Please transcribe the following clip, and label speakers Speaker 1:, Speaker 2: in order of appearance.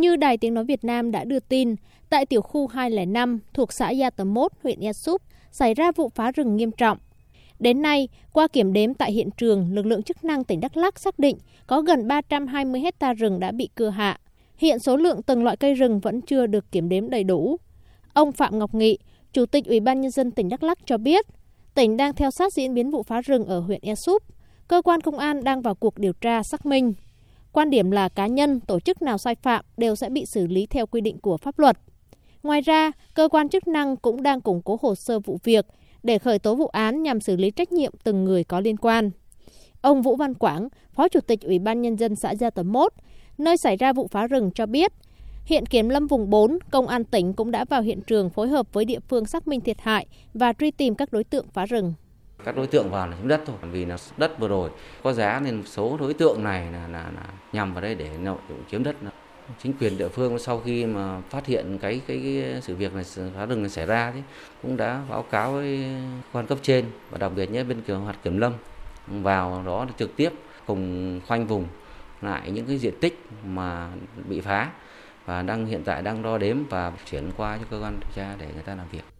Speaker 1: Như Đài Tiếng Nói Việt Nam đã đưa tin, tại tiểu khu 205 thuộc xã Gia Tầm Mốt, huyện Ea Súp, xảy ra vụ phá rừng nghiêm trọng. Đến nay, qua kiểm đếm tại hiện trường, lực lượng chức năng tỉnh Đắk Lắk xác định có gần 320 hecta rừng đã bị cưa hạ. Hiện số lượng từng loại cây rừng vẫn chưa được kiểm đếm đầy đủ. Ông Phạm Ngọc Nghị, Chủ tịch Ủy ban Nhân dân tỉnh Đắk Lắk cho biết, tỉnh đang theo sát diễn biến vụ phá rừng ở huyện Ea Súp. Cơ quan công an đang vào cuộc điều tra xác minh. Quan điểm là cá nhân, tổ chức nào sai phạm đều sẽ bị xử lý theo quy định của pháp luật. Ngoài ra, cơ quan chức năng cũng đang củng cố hồ sơ vụ việc để khởi tố vụ án nhằm xử lý trách nhiệm từng người có liên quan. Ông Vũ Văn Quảng, Phó Chủ tịch Ủy ban Nhân dân xã Gia Tấm Mốt, nơi xảy ra vụ phá rừng cho biết, hiện Kiểm lâm vùng 4, Công an tỉnh cũng đã vào hiện trường phối hợp với địa phương xác minh thiệt hại và truy tìm các đối tượng phá rừng
Speaker 2: các đối tượng vào là chiếm đất thôi vì là đất vừa rồi có giá nên số đối tượng này là, là, là nhằm vào đây để nợ chiếm đất chính quyền địa phương sau khi mà phát hiện cái cái, cái sự việc này phá rừng này xảy ra thì cũng đã báo cáo với quan cấp trên và đặc biệt nhất bên kiểm hoạt kiểm lâm vào đó trực tiếp cùng khoanh vùng lại những cái diện tích mà bị phá và đang hiện tại đang đo đếm và chuyển qua cho cơ quan điều tra để người ta làm việc.